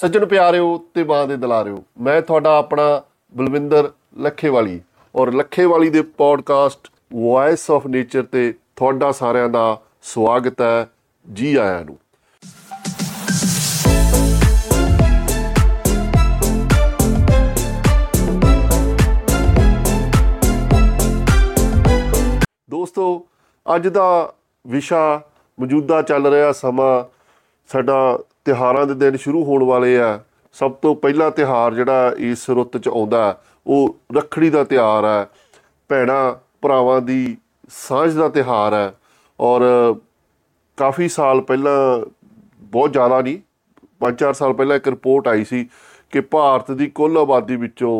ਸੱਜਣ ਪਿਆਰਿਓ ਤੇ ਮਾਂ ਦੇ ਦਲਾਰਿਓ, ਮੈਂ ਤੁਹਾਡਾ ਆਪਣਾ ਬਲਵਿੰਦਰ ਲੱਖੇਵਾਲੀ ਔਰ ਲੱਖੇਵਾਲੀ ਦੇ ਪੋਡਕਾਸਟ ਵੌਇਸ ਆਫ ਨੇਚਰ ਤੇ ਤੁਹਾਡਾ ਸਾਰਿਆਂ ਦਾ ਸਵਾਗਤ ਹੈ ਜੀ ਆਇਆਂ ਨੂੰ। ਦੋਸਤੋ, ਅੱਜ ਦਾ ਵਿਸ਼ਾ ਮੌਜੂਦਾ ਚੱਲ ਰਿਹਾ ਸਮਾਂ ਸਾਡਾ ਤਿਹਾਰਾਂ ਦੇ ਦਿਨ ਸ਼ੁਰੂ ਹੋਣ ਵਾਲੇ ਆ। ਸਭ ਤੋਂ ਪਹਿਲਾ ਤਿਹਾਰ ਜਿਹੜਾ ਇਸ ਰੁੱਤ 'ਚ ਆਉਂਦਾ, ਉਹ ਰੱਖੜੀ ਦਾ ਤਿਹਾਰ ਹੈ ਭੈਣਾਂ ਭਰਾਵਾਂ ਦੀ ਸਾਂਝ ਦਾ ਤਿਹਾਰ ਹੈ ਔਰ ਕਾਫੀ ਸਾਲ ਪਹਿਲਾਂ, ਬਹੁਤ ਜ਼ਿਆਦਾ ਨਹੀਂ 5-4 ਸਾਲ ਪਹਿਲਾਂ ਇੱਕ ਰਿਪੋਰਟ ਆਈ ਸੀ ਕਿ ਭਾਰਤ ਦੀ ਕੁੱਲ ਆਬਾਦੀ ਵਿੱਚੋਂ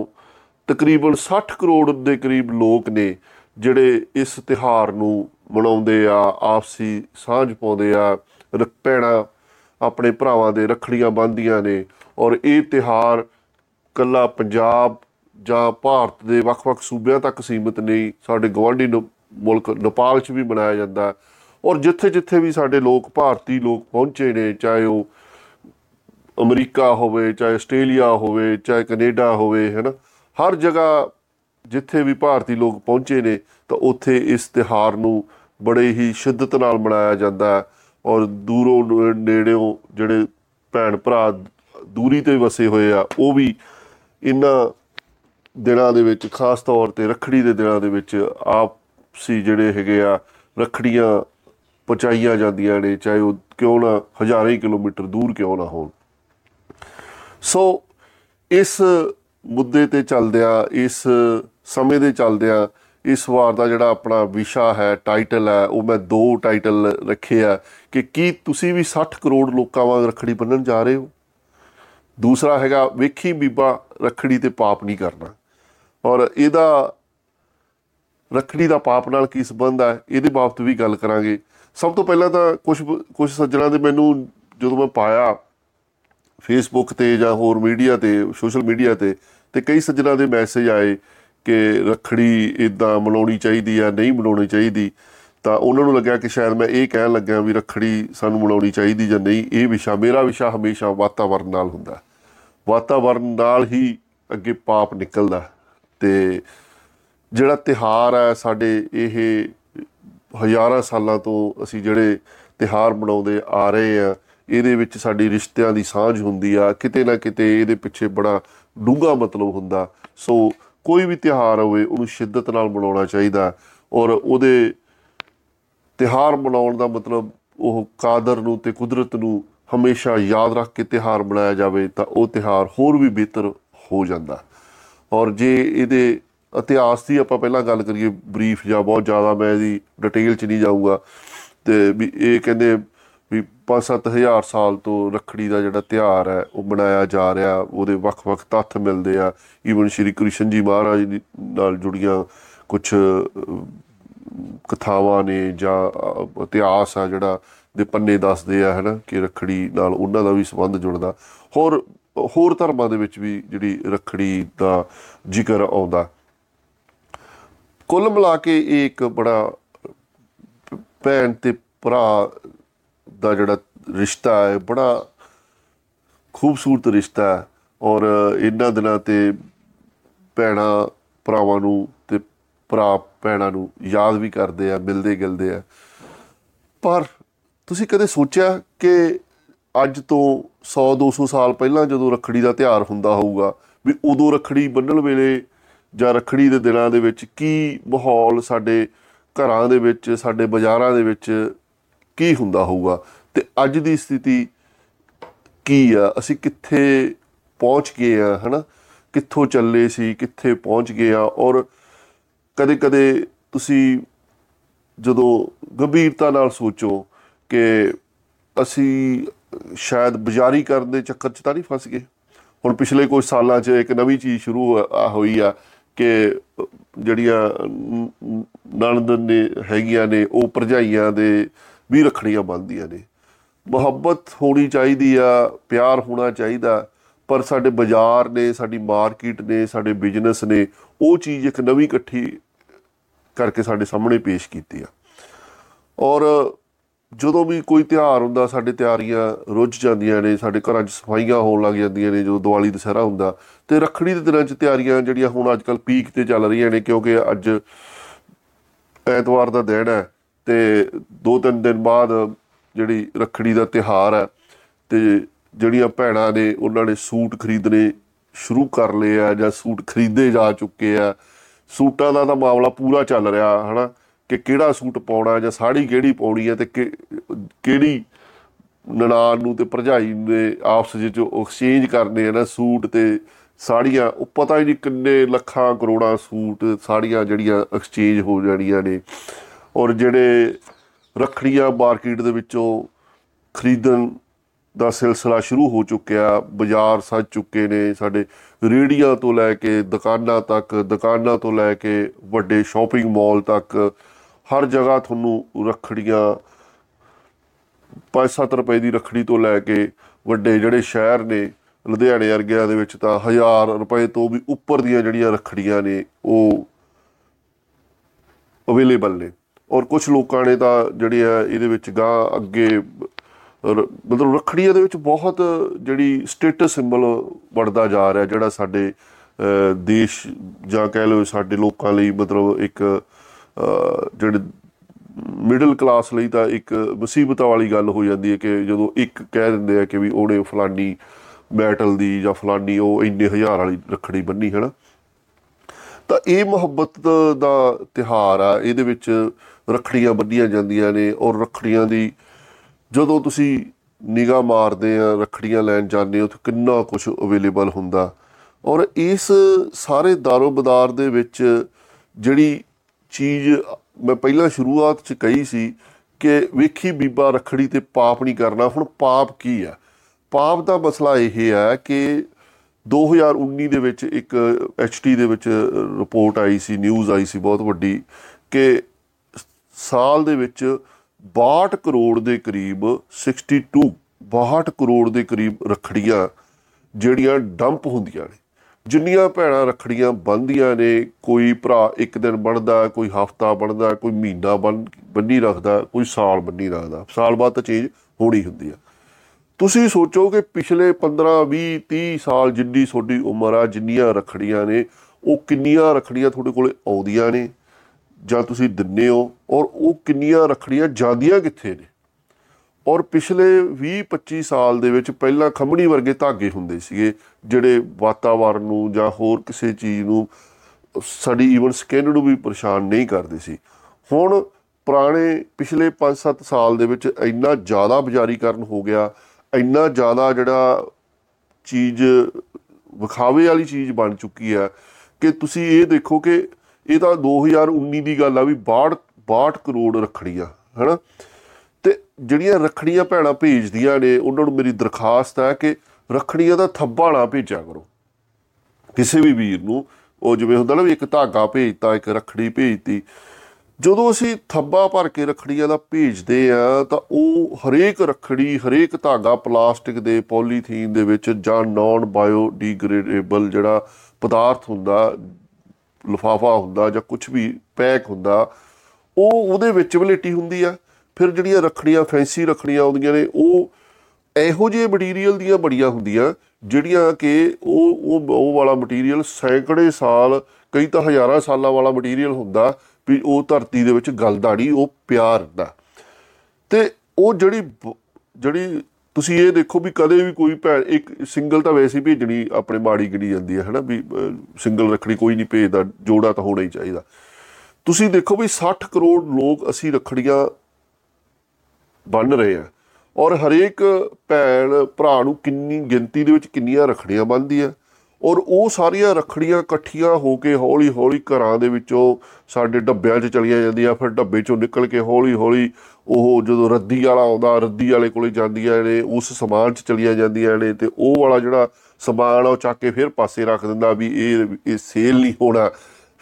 ਤਕਰੀਬਨ 60 ਕਰੋੜ ਦੇ ਕਰੀਬ ਲੋਕ ਨੇ ਜਿਹੜੇ ਇਸ ਤਿਹਾਰ ਨੂੰ ਮਨਾਉਂਦੇ ਆ, ਆਪਸੀ ਸਾਂਝ ਪਾਉਂਦੇ ਆ। ਭੈਣਾਂ ਆਪਣੇ ਭਰਾਵਾਂ ਦੇ ਰੱਖੜੀਆਂ ਬੰਨ੍ਹਦੀਆਂ ਨੇ ਔਰ ਇਹ ਤਿਹਾਰ ਕੱਲਾ ਪੰਜਾਬ ਜਾਂ ਭਾਰਤ ਦੇ ਵੱਖ-ਵੱਖ ਸੂਬਿਆਂ ਤੱਕ ਸੀਮਿਤ ਨਹੀਂ, ਸਾਡੇ ਗਵਾਂਢੀ ਮੁਲਕ ਨੇਪਾਲ 'ਚ ਵੀ ਮਨਾਇਆ ਜਾਂਦਾ। ਔਰ ਜਿੱਥੇ-ਜਿੱਥੇ ਵੀ ਸਾਡੇ ਲੋਕ ਭਾਰਤੀ ਲੋਕ ਪਹੁੰਚੇ ਨੇ, ਚਾਹੇ ਉਹ ਅਮਰੀਕਾ ਹੋਵੇ, ਚਾਹੇ ਆਸਟ੍ਰੇਲੀਆ ਹੋਵੇ, ਚਾਹੇ ਕੈਨੇਡਾ ਹੋਵੇ, ਹੈਨਾ, ਹਰ ਜਗ੍ਹਾ ਜਿੱਥੇ ਵੀ ਭਾਰਤੀ ਲੋਕ ਪਹੁੰਚੇ ਨੇ, ਤਾਂ ਉੱਥੇ ਇਸ ਤਿਹਾਰ ਨੂੰ ਬੜੇ ਹੀ ਸ਼ਿੱਦਤ ਨਾਲ ਮਨਾਇਆ ਜਾਂਦਾ। ਔਰ ਦੂਰੋਂ ਨੇੜਿਓਂ ਜਿਹੜੇ ਭੈਣ ਭਰਾ ਦੂਰੀ ਤੇ ਵਸੇ ਹੋਏ ਆ, ਉਹ ਵੀ ਇਹਨਾਂ ਦਿਨਾਂ ਦੇ ਵਿੱਚ, ਖਾਸ ਤੌਰ ਤੇ ਰੱਖੜੀ ਦੇ ਦਿਨਾਂ ਦੇ ਵਿੱਚ ਆਪਸੀ ਜਿਹੜੇ ਹੈਗੇ ਆ, ਰੱਖੜੀਆਂ ਪਹੁੰਚਾਈਆਂ ਜਾਂਦੀਆਂ ਨੇ, ਚਾਹੇ ਉਹ ਕਿਉਂ ਨਾ ਹਜ਼ਾਰਾਂ ਹੀ ਕਿਲੋਮੀਟਰ ਦੂਰ ਕਿਉਂ ਨਾ ਹੋਣ। ਸੋ ਇਸ ਮੁੱਦੇ ਤੇ ਚੱਲਦਿਆਂ, ਇਸ ਸਮੇਂ ਦੇ ਚੱਲਦਿਆਂ ਇਸ ਵਾਰ ਦਾ ਜਿਹੜਾ ਆਪਣਾ ਵਿਸ਼ਾ ਹੈ ਟਾਈਟਲ ਹੈ, ਉਹ ਮੈਂ ਦੋ ਟਾਈਟਲ ਰੱਖੇ ਆ ਕਿ ਕੀ ਤੁਸੀਂ ਵੀ 60 ਕਰੋੜ ਲੋਕਾਂ ਵਾਂਗ ਰੱਖੜੀ ਬੰਨਣ ਜਾ ਰਹੇ ਹੋ? ਦੂਸਰਾ ਹੈਗਾ, ਵੇਖੀ ਬੀਬਾ, ਰੱਖੜੀ ਤੇ ਪਾਪ ਨਹੀਂ ਕਰਨਾ। ਔਰ ਇਹਦਾ ਰੱਖੜੀ ਦਾ ਪਾਪ ਨਾਲ ਕੀ ਸੰਬੰਧ ਹੈ ਇਹਦੇ ਬਾਬਤ ਵੀ ਗੱਲ ਕਰਾਂਗੇ। ਸਭ ਤੋਂ ਪਹਿਲਾਂ ਤਾਂ ਕੁਝ ਕੁਝ ਸੱਜਣਾ ਦੇ ਮੈਨੂੰ ਜਦੋਂ ਮੈਂ ਪਾਇਆ ਫੇਸਬੁੱਕ ਤੇ ਜਾਂ ਹੋਰ ਮੀਡੀਆ ਤੇ, ਸੋਸ਼ਲ ਮੀਡੀਆ ਤੇ ਤੇ ਕਈ ਸੱਜਣਾ ਦੇ ਮੈਸੇਜ ਆਏ ਕਿ ਰੱਖੜੀ ਇਦਾਂ ਮਨਾਉਣੀ ਚਾਹੀਦੀ ਆ, ਨਹੀਂ ਮਨਾਉਣੀ ਚਾਹੀਦੀ, ਤਾਂ ਉਹਨਾਂ ਨੂੰ ਲੱਗਿਆ ਕਿ ਸ਼ਾਇਦ ਮੈਂ ਇਹ ਕਹਿਣ ਲੱਗਾ ਵੀ ਰੱਖੜੀ ਸਾਨੂੰ ਮਨਾਉਣੀ ਚਾਹੀਦੀ ਜਾਂ ਨਹੀਂ। ਇਹ ਵਿਸ਼ਾ, ਮੇਰਾ ਵਿਸ਼ਾ ਹਮੇਸ਼ਾ ਵਾਤਾਵਰਣ ਨਾਲ ਹੁੰਦਾ। ਵਾਤਾਵਰਣ ਨਾਲ ਹੀ ਅੱਗੇ ਪਾਪ ਨਿਕਲਦਾ। ਤੇ ਜਿਹੜਾ ਤਿਹਾਰ ਹੈ ਸਾਡੇ, ਇਹ ਹਜ਼ਾਰਾਂ ਸਾਲਾਂ ਤੋਂ ਅਸੀਂ ਜਿਹੜੇ ਤਿਹਾਰ ਮਨਾਉਂਦੇ ਆ ਰਹੇ ਆ, ਇਹਦੇ ਵਿੱਚ ਸਾਡੀ ਰਿਸ਼ਤਿਆਂ ਦੀ ਸਾਂਝ ਹੁੰਦੀ ਆ। ਕਿਤੇ ਨਾ ਕਿਤੇ ਇਹਦੇ ਪਿੱਛੇ ਬੜਾ ਡੂੰਘਾ ਮਤਲਬ ਹੁੰਦਾ। ਸੋ ਕੋਈ ਵੀ ਤਿਹਾਰ ਹੋਵੇ, ਉਹਨੂੰ ਸ਼ਿੱਦਤ ਨਾਲ ਮਨਾਉਣਾ ਚਾਹੀਦਾ ਔਰ ਉਹਦੇ ਤਿਹਾਰ ਮਨਾਉਣ ਦਾ ਮਤਲਬ ਉਹ ਕਾਦਰ ਨੂੰ ਤੇ ਕੁਦਰਤ ਨੂੰ ਹਮੇਸ਼ਾ ਯਾਦ ਰੱਖ ਕੇ ਤਿਹਾਰ ਮਨਾਇਆ ਜਾਵੇ ਤਾਂ ਉਹ ਤਿਹਾਰ ਹੋਰ ਵੀ ਬਿਹਤਰ ਹੋ ਜਾਂਦਾ ਔਰ ਜੇ ਇਹਦੇ ਇਤਿਹਾਸ ਦੀ ਆਪਾਂ ਪਹਿਲਾਂ ਗੱਲ ਕਰੀਏ ਬਰੀਫ ਜਾਂ ਬਹੁਤ ਜ਼ਿਆਦਾ ਮੈਂ ਇਹਦੀ ਡਿਟੇਲ 'ਚ ਨਹੀਂ ਜਾਊਗਾ ਤੇ ਵੀ ਇਹ ਕਹਿੰਦੇ ਵੀ 5-7000 ਸਾਲ ਤੋਂ ਰੱਖੜੀ ਦਾ ਜਿਹੜਾ ਤਿਹਾਰ ਹੈ, ਉਹ ਮਨਾਇਆ ਜਾ ਰਿਹਾ, ਉਹਦੇ ਵੱਖ-ਵੱਖ ਤੱਥ ਮਿਲਦੇ ਆ। ਈਵਨ ਸ਼੍ਰੀ ਕ੍ਰਿਸ਼ਨ ਜੀ ਮਹਾਰਾਜ ਨਾਲ ਜੁੜੀਆਂ ਕੁਝ ਕਥਾਵਾਂ ਨੇ ਜਾਂ ਇਤਿਹਾਸ ਆ ਜਿਹੜਾ ਦੇ ਪੰਨੇ ਦੱਸਦੇ ਆ, ਹੈਨਾ, ਕਿ ਰੱਖੜੀ ਨਾਲ ਉਹਨਾਂ ਦਾ ਵੀ ਸੰਬੰਧ ਜੁੜਦਾ। ਹੋਰ ਹੋਰ ਧਰਮਾਂ ਦੇ ਵਿੱਚ ਵੀ ਜਿਹੜੀ ਰੱਖੜੀ ਦਾ ਜ਼ਿਕਰ ਆਉਂਦਾ। ਕੁੱਲ ਮਿਲਾ ਕੇ ਇਹ ਇੱਕ ਬੜਾ ਭੈਣ ਤੇ ਭਰਾ ਦਾ ਜਿਹੜਾ ਰਿਸ਼ਤਾ ਹੈ, ਬੜਾ ਖੂਬਸੂਰਤ ਰਿਸ਼ਤਾ ਹੈ ਔਰ ਇਹਨਾਂ ਦਿਨਾਂ ਤੇ ਭੈਣਾ ਭਰਾਵਾਂ ਨੂੰ ਤੇ ਭਰਾ ਭੈਣਾਂ ਨੂੰ ਯਾਦ ਵੀ ਕਰਦੇ ਆ, ਮਿਲਦੇ ਗਿਲਦੇ ਆ। ਪਰ ਤੁਸੀਂ ਕਦੇ ਸੋਚਿਆ ਕਿ ਅੱਜ ਤੋਂ 100 200 ਸਾਲ ਪਹਿਲਾਂ ਜਦੋਂ ਰੱਖੜੀ ਦਾ ਤਿਉਹਾਰ ਹੁੰਦਾ ਹੋਊਗਾ, ਵੀ ਉਦੋਂ ਰੱਖੜੀ ਬੰਨਣ ਵੇਲੇ ਜਾਂ ਰੱਖੜੀ ਦੇ ਦਿਨਾਂ ਦੇ ਵਿੱਚ ਕੀ ਮਾਹੌਲ ਸਾਡੇ ਘਰਾਂ ਦੇ ਵਿੱਚ, ਸਾਡੇ ਬਾਜ਼ਾਰਾਂ ਦੇ ਵਿੱਚ ਕੀ ਹੁੰਦਾ ਹੋਊਗਾ? ਤੇ ਅੱਜ ਦੀ ਸਥਿਤੀ ਕੀ ਆ? ਅਸੀਂ ਕਿੱਥੇ ਪਹੁੰਚ ਗਏ ਆ, ਹਨਾ? ਕਿੱਥੋਂ ਚੱਲੇ ਸੀ, ਕਿੱਥੇ ਪਹੁੰਚ ਗਏ ਆ? ਔਰ ਕਦੇ-ਕਦੇ ਤੁਸੀਂ ਜਦੋਂ ਗੰਭੀਰਤਾ ਨਾਲ ਸੋਚੋ ਕਿ ਅਸੀਂ ਸ਼ਾਇਦ ਬਾਜ਼ਾਰੀ ਕਰਨ ਦੇ ਚੱਕਰ 'ਚ ਤਾਂ ਨਹੀਂ ਫਸ ਗਏ। ਹੁਣ ਪਿਛਲੇ ਕੁਝ ਸਾਲਾਂ 'ਚ ਇੱਕ ਨਵੀਂ ਚੀਜ਼ ਸ਼ੁਰੂ ਹੋਈ ਆ ਕਿ ਜਿਹੜੀਆਂ ਨਣਦ ਨੇ ਹੈਗੀਆਂ ਨੇ, ਉਹ ਭਰਜਾਈਆਂ ਦੇ ਵੀ ਰੱਖੜੀਆਂ ਬੰਨਦੀਆਂ ਨੇ। ਮੁਹੱਬਤ ਹੋਣੀ ਚਾਹੀਦੀ ਆ, ਪਿਆਰ ਹੋਣਾ ਚਾਹੀਦਾ, ਪਰ ਸਾਡੇ ਬਾਜ਼ਾਰ ਨੇ, ਸਾਡੀ ਮਾਰਕੀਟ ਨੇ, ਸਾਡੇ ਬਿਜ਼ਨਸ ਨੇ ਉਹ ਚੀਜ਼ ਇੱਕ ਨਵੀਂ ਇਕੱਠੀ ਕਰਕੇ ਸਾਡੇ ਸਾਹਮਣੇ ਪੇਸ਼ ਕੀਤੀ ਆ। ਔਰ ਜਦੋਂ ਵੀ ਕੋਈ ਤਿਉਹਾਰ ਹੁੰਦਾ, ਸਾਡੇ ਤਿਆਰੀਆਂ ਰੁੱਝ ਜਾਂਦੀਆਂ ਨੇ, ਸਾਡੇ ਘਰਾਂ 'ਚ ਸਫਾਈਆਂ ਹੋਣ ਲੱਗ ਜਾਂਦੀਆਂ ਨੇ, ਜਦੋਂ ਦੀਵਾਲੀ, ਦੁਸਹਿਰਾ ਹੁੰਦਾ, ਤੇ ਰੱਖੜੀ ਦੇ ਦਿਨਾਂ 'ਚ ਤਿਆਰੀਆਂ ਜਿਹੜੀਆਂ ਹੁਣ ਅੱਜ ਕੱਲ ਪੀਕ ਤੇ ਚੱਲ ਰਹੀਆਂ ਨੇ, ਕਿਉਂਕਿ ਅੱਜ ਐਤਵਾਰ ਦਾ ਦਿਨ ਹੈ ਤੇ ਦੋ ਤਿੰਨ ਦਿਨ ਬਾਅਦ ਜਿਹੜੀ ਰੱਖੜੀ ਦਾ ਤਿਹਾਰ ਹੈ ਤੇ ਜਿਹੜੀਆਂ ਭੈਣਾਂ ਨੇ ਉਹਨਾਂ ਨੇ ਸੂਟ ਖਰੀਦਣੇ ਸ਼ੁਰੂ ਕਰ ਲਏ ਆ ਜਾਂ ਸੂਟ ਖਰੀਦੇ ਜਾ ਚੁੱਕੇ ਆ, ਸੂਟਾਂ ਦਾ ਤਾਂ ਮਾਮਲਾ ਪੂਰਾ ਚੱਲ ਰਿਹਾ, ਹਨਾ? ਕਿ ਕਿਹੜਾ ਸੂਟ ਪਾਉਣਾ ਜਾਂ ਸਾੜੀ ਕਿਹੜੀ ਪਾਉਣੀ ਹੈ ਤੇ ਕਿਹੜੀ ਨਨਾਣ ਨੂੰ ਤੇ ਭਰਜਾਈ ਨੇ ਆਪਸ ਵਿੱਚ ਐਕਸਚੇਂਜ ਕਰਨੇ ਆ ਨਾ ਸੂਟ ਤੇ ਸਾੜੀਆਂ, ਉਹ ਪਤਾ ਹੀ ਨਹੀਂ ਕਿੰਨੇ ਲੱਖਾਂ ਕਰੋੜਾਂ ਸੂਟ ਸਾੜੀਆਂ ਜਿਹੜੀਆਂ ਐਕਸਚੇਂਜ ਹੋ ਜਾਣੀਆਂ ਨੇ। ਔਰ ਜਿਹੜੇ ਰਖੜੀਆਂ ਮਾਰਕੀਟ ਦੇ ਵਿੱਚੋਂ ਖਰੀਦਣ ਦਾ ਸਿਲਸਿਲਾ ਸ਼ੁਰੂ ਹੋ ਚੁੱਕਿਆ, ਬਾਜ਼ਾਰ ਸੱਜ ਚੁੱਕੇ ਨੇ ਸਾਡੇ ਰੇੜੀਆਂ ਤੋਂ ਲੈ ਕੇ ਦੁਕਾਨਾਂ ਤੱਕ, ਦੁਕਾਨਾਂ ਤੋਂ ਲੈ ਕੇ ਵੱਡੇ ਸ਼ਾਪਿੰਗ ਮਾਲ ਤੱਕ, ਹਰ ਜਗ੍ਹਾ ਤੁਹਾਨੂੰ ਰਖੜੀਆਂ 5-7 ਰੁਪਏ ਦੀ ਰਖੜੀ ਤੋਂ ਲੈ ਕੇ ਵੱਡੇ ਜਿਹੜੇ ਸ਼ਹਿਰ ਨੇ, ਲੁਧਿਆਣੇ ਵਰਗਿਆਂ ਦੇ ਵਿੱਚ ਤਾਂ 1000 ਰੁਪਏ ਤੋਂ ਵੀ ਉੱਪਰ ਦੀਆਂ ਜਿਹੜੀਆਂ ਰਖੜੀਆਂ ਨੇ, ਉਹ ਅਵੇਲੇਬਲ ਨੇ। ਔਰ ਕੁਝ ਲੋਕਾਂ ਨੇ ਤਾਂ ਜਿਹੜੇ ਆ ਇਹਦੇ ਵਿੱਚ ਗਾਂ ਅੱਗੇ ਮਤਲਬ ਰਖੜੀਆਂ ਦੇ ਵਿੱਚ ਬਹੁਤ ਜਿਹੜੀ ਸਟੇਟਸ ਸਿੰਬਲ ਵੜਦਾ ਜਾ ਰਿਹਾ ਜਿਹੜਾ ਸਾਡੇ ਦੇਸ਼ ਜਾਂ ਕਹਿ ਲਓ ਸਾਡੇ ਲੋਕਾਂ ਲਈ ਮਤਲਬ ਇੱਕ ਜਿਹੜੇ ਮਿਡਲ ਕਲਾਸ ਲਈ ਤਾਂ ਇੱਕ ਮੁਸੀਬਤ ਵਾਲੀ ਗੱਲ ਹੋ ਜਾਂਦੀ ਹੈ ਕਿ ਜਦੋਂ ਇੱਕ ਕਹਿ ਦਿੰਦੇ ਆ ਕਿ ਵੀ ਉਹਨੇ ਫਲਾਨੀ ਮੈਟਲ ਦੀ ਜਾਂ ਫਲਾਨੀ ਉਹ ਇੰਨੇ ਹਜ਼ਾਰ ਵਾਲੀ ਰਖੜੀ ਬੰਨੀ ਹੈ ਨਾ ਤਾਂ ਇਹ ਮੁਹੱਬਤ ਦਾ ਤਿਹਾਰ ਆ, ਇਹਦੇ ਵਿੱਚ ਰਖੜੀਆਂ ਬੰਨੀਆਂ ਜਾਂਦੀਆਂ ਨੇ ਔਰ ਰਖੜੀਆਂ ਦੀ ਜਦੋਂ ਤੁਸੀਂ ਨਿਗਾਹ ਮਾਰਦੇ ਆ, ਰਖੜੀਆਂ ਲੈਣ ਜਾਂਦੇ ਹੋ ਤਾਂ ਕਿੰਨਾ ਕੁਝ ਅਵੇਲੇਬਲ ਹੁੰਦਾ। ਔਰ ਇਸ ਸਾਰੇ ਦਾਰੋ ਬਜ਼ਾਰ ਦੇ ਵਿੱਚ ਜਿਹੜੀ ਚੀਜ਼ ਮੈਂ ਪਹਿਲਾਂ ਸ਼ੁਰੂਆਤ 'ਚ ਕਹੀ ਸੀ ਕਿ ਵੇਖੀ ਬੀਬਾ ਰਖੜੀ ਤੇ ਪਾਪ ਨਹੀਂ ਕਰਨਾ, ਹੁਣ ਪਾਪ ਕੀ ਆ? ਪਾਪ ਦਾ ਮਸਲਾ ਇਹ ਹੈ ਕਿ 2019 ਦੇ ਵਿੱਚ ਇੱਕ ਐਚਟੀ ਦੇ ਵਿੱਚ ਰਿਪੋਰਟ ਆਈ ਸੀ ਨਿਊਜ਼ ਆਈ ਸੀ ਬਹੁਤ ਵੱਡੀ ਕਿ ਸਾਲ ਦੇ ਵਿੱਚ 62 ਕਰੋੜ ਦੇ ਕਰੀਬ 62 62 ਕਰੋੜ ਦੇ ਕਰੀਬ ਰਖੜੀਆਂ ਜਿਹੜੀਆਂ ਡੰਪ ਹੁੰਦੀਆਂ ਨੇ। ਜਿੰਨੀਆਂ ਭੈਣਾਂ ਰਖੜੀਆਂ ਬੰਦੀਆਂ ਨੇ, ਕੋਈ ਭਰਾ ਇੱਕ ਦਿਨ ਬਣਦਾ ਕੋਈ ਹਫਤਾ ਬਣਦਾ ਕੋਈ ਮਹੀਨਾ ਬੰਨੀ ਰੱਖਦਾ, ਕੋਈ ਸਾਲ ਬੰਨੀ ਰੱਖਦਾ। ਸਾਲ ਬਾਅਦ ਤਾਂ ਚੇਂਜ ਹੋਣੀ ਹੁੰਦੀ ਆ। ਤੁਸੀਂ ਸੋਚੋ ਕਿ ਪਿਛਲੇ 15 20 30 ਸਾਲ ਜਿੰਨੀ ਤੁਹਾਡੀ ਉਮਰ ਆ, ਜਿੰਨੀਆਂ ਰਖੜੀਆਂ ਨੇ, ਉਹ ਕਿੰਨੀਆਂ ਰਖੜੀਆਂ ਤੁਹਾਡੇ ਕੋਲੇ ਆਉਂਦੀਆਂ ਨੇ? ਜਾਂ ਤੁਸੀਂ ਦਿੰਨੇ ਹੋ ਔਰ ਉਹ ਕਿੰਨੀਆਂ ਰਖੜੀਆਂ ਜਾਂਦੀਆਂ ਕਿੱਥੇ ਨੇ? ਔਰ ਪਿਛਲੇ 20-25 ਸਾਲ ਦੇ ਵਿੱਚ ਪਹਿਲਾਂ ਖੰਮਣੀ ਵਰਗੇ ਧਾਗੇ ਹੁੰਦੇ ਸੀਗੇ, ਜਿਹੜੇ ਵਾਤਾਵਰਣ ਨੂੰ ਜਾਂ ਹੋਰ ਕਿਸੇ ਚੀਜ਼ ਨੂੰ, ਸਾਡੀ ਈਵਨ ਸਕਿਨ ਨੂੰ ਵੀ ਪਰੇਸ਼ਾਨ ਨਹੀਂ ਕਰਦੇ ਸੀ। ਹੁਣ ਪੁਰਾਣੇ ਪਿਛਲੇ 5-7 ਸਾਲ ਦੇ ਵਿੱਚ ਇੰਨਾ ਜ਼ਿਆਦਾ ਬਜ਼ਾਰੀਕਰਨ ਹੋ ਗਿਆ ਇੰਨਾ ਜ਼ਿਆਦਾ ਜਿਹੜਾ ਚੀਜ਼, ਵਿਖਾਵੇ ਵਾਲੀ ਚੀਜ਼ ਬਣ ਚੁੱਕੀ ਹੈ ਕਿ ਤੁਸੀਂ ਇਹ ਦੇਖੋ ਕਿ ਇਹ ਤਾਂ 2019 ਦੀ ਗੱਲ ਆ ਵੀ 62 62 ਕਰੋੜ ਰਖੜੀਆਂ, ਹਨਾ? ਤੇ ਜਿਹੜੀਆਂ ਰਖੜੀਆਂ ਭੈਣਾਂ ਭੇਜਦੀਆਂ ਨੇ, ਉਹਨਾਂ ਨੂੰ ਮੇਰੀ ਦਰਖਾਸਤ ਹੈ ਕਿ ਰਖੜੀਆਂ ਦਾ ਥੱਬਾ ਨਾ ਭੇਜਿਆ ਕਰੋ। ਕਿਸੇ ਵੀ ਵੀਰ ਨੂੰ, ਉਹ ਜਿਵੇਂ ਹੁੰਦਾ ਨਾ ਵੀ ਇੱਕ ਧਾਗਾ ਭੇਜਤਾ, ਇੱਕ ਰਖੜੀ ਭੇਜਤੀ ਜਦੋਂ ਅਸੀਂ ਥੱਬਾ ਭਰ ਕੇ ਰਖੜੀਆਂ ਦਾ ਭੇਜਦੇ ਆ, ਤਾਂ ਉਹ ਹਰੇਕ ਰਖੜੀ, ਹਰੇਕ ਧਾਗਾ ਪਲਾਸਟਿਕ ਦੇ, ਪੋਲੀਥੀਨ ਦੇ ਵਿੱਚ ਜਾਂ ਨਾਨ ਬਾਇਓਡੀਗ੍ਰੇਡੇਬਲ ਜਿਹੜਾ ਪਦਾਰਥ ਹੁੰਦਾ, ਲਫਾਫਾ ਹੁੰਦਾ ਜਾਂ ਕੁਝ ਵੀ ਪੈਕ ਹੁੰਦਾ, ਉਹ ਉਹਦੇ ਵਿੱਚ ਵਲੇਟੀ ਹੁੰਦੀ ਆ। ਫਿਰ ਜਿਹੜੀਆਂ ਰਖੜੀਆਂ ਫੈਂਸੀ ਰਖੜੀਆਂ ਆਉਂਦੀਆਂ ਨੇ, ਉਹ ਇਹੋ ਜਿਹੇ ਮਟੀਰੀਅਲ ਦੀਆਂ ਬੜੀਆਂ ਹੁੰਦੀਆਂ, ਜਿਹੜੀਆਂ ਕਿ ਉਹ ਉਹ ਵਾਲਾ ਮਟੀਰੀਅਲ ਸੈਂਕੜੇ ਸਾਲ, ਕਈ ਤਾਂ ਹਜ਼ਾਰਾਂ ਸਾਲਾਂ ਵਾਲਾ ਮਟੀਰੀਅਲ ਹੁੰਦਾ ਵੀ ਉਹ ਧਰਤੀ ਦੇ ਵਿੱਚ ਗਲਦਾ ਨਹੀਂ ਉਹ ਪਿਆਰ ਦਾ। ਤੇ ਉਹ ਜਿਹੜੀ ਜਿਹੜੀ ਤੁਸੀਂ ਇਹ ਦੇਖੋ ਵੀ ਕਦੇ ਵੀ ਕੋਈ ਭੈਣ, ਇੱਕ ਸਿੰਗਲ ਤਾਂ ਵੈਸੇ ਹੀ ਭੇਜਣੀ ਆਪਣੇ ਮਾੜੀ ਗਣੀ ਜਾਂਦੀ ਹੈ, ਹਨਾ ਵੀ ਸਿੰਗਲ ਰੱਖੜੀ ਕੋਈ ਨਹੀਂ ਭੇਜਦਾ, ਜੋੜਾ ਤਾਂ ਹੋਣਾ ਹੀ ਚਾਹੀਦਾ। ਤੁਸੀਂ ਦੇਖੋ ਵੀ 60 ਕਰੋੜ ਲੋਕ ਅਸੀਂ ਰੱਖੜੀਆਂ ਬਣ ਰਹੇ ਆ ਔਰ ਹਰੇਕ ਭੈਣ, ਭਰਾ ਨੂੰ ਕਿੰਨੀ ਗਿਣਤੀ ਦੇ ਵਿੱਚ ਕਿੰਨੀਆਂ ਰੱਖੜੀਆਂ ਬੰਨਦੀ ਆ ਔਰ ਉਹ ਸਾਰੀਆਂ ਰਖੜੀਆਂ ਇਕੱਠੀਆਂ ਹੋ ਕੇ ਹੌਲੀ ਹੌਲੀ ਘਰਾਂ ਦੇ ਵਿੱਚੋਂ ਸਾਡੇ ਡੱਬਿਆਂ 'ਚ ਚਲੀਆਂ ਜਾਂਦੀਆਂ, ਫਿਰ ਡੱਬੇ 'ਚੋਂ ਨਿਕਲ ਕੇ ਹੌਲੀ ਹੌਲੀ ਉਹ ਜਦੋਂ ਰੱਦੀ ਵਾਲਾ ਆਉਂਦਾ, ਰੱਦੀ ਵਾਲੇ ਕੋਲੇ ਜਾਂਦੀਆਂ ਨੇ, ਉਸ ਸਮਾਨ 'ਚ ਚਲੀਆਂ ਜਾਂਦੀਆਂ ਨੇ ਤੇ ਉਹ ਵਾਲਾ ਜਿਹੜਾ ਸਮਾਨ ਉਹ ਚੱਕ ਕੇ ਫਿਰ ਪਾਸੇ ਰੱਖ ਦਿੰਦਾ ਵੀ ਇਹ ਇਹ ਸੇਲ ਨਹੀਂ ਹੋਣਾ।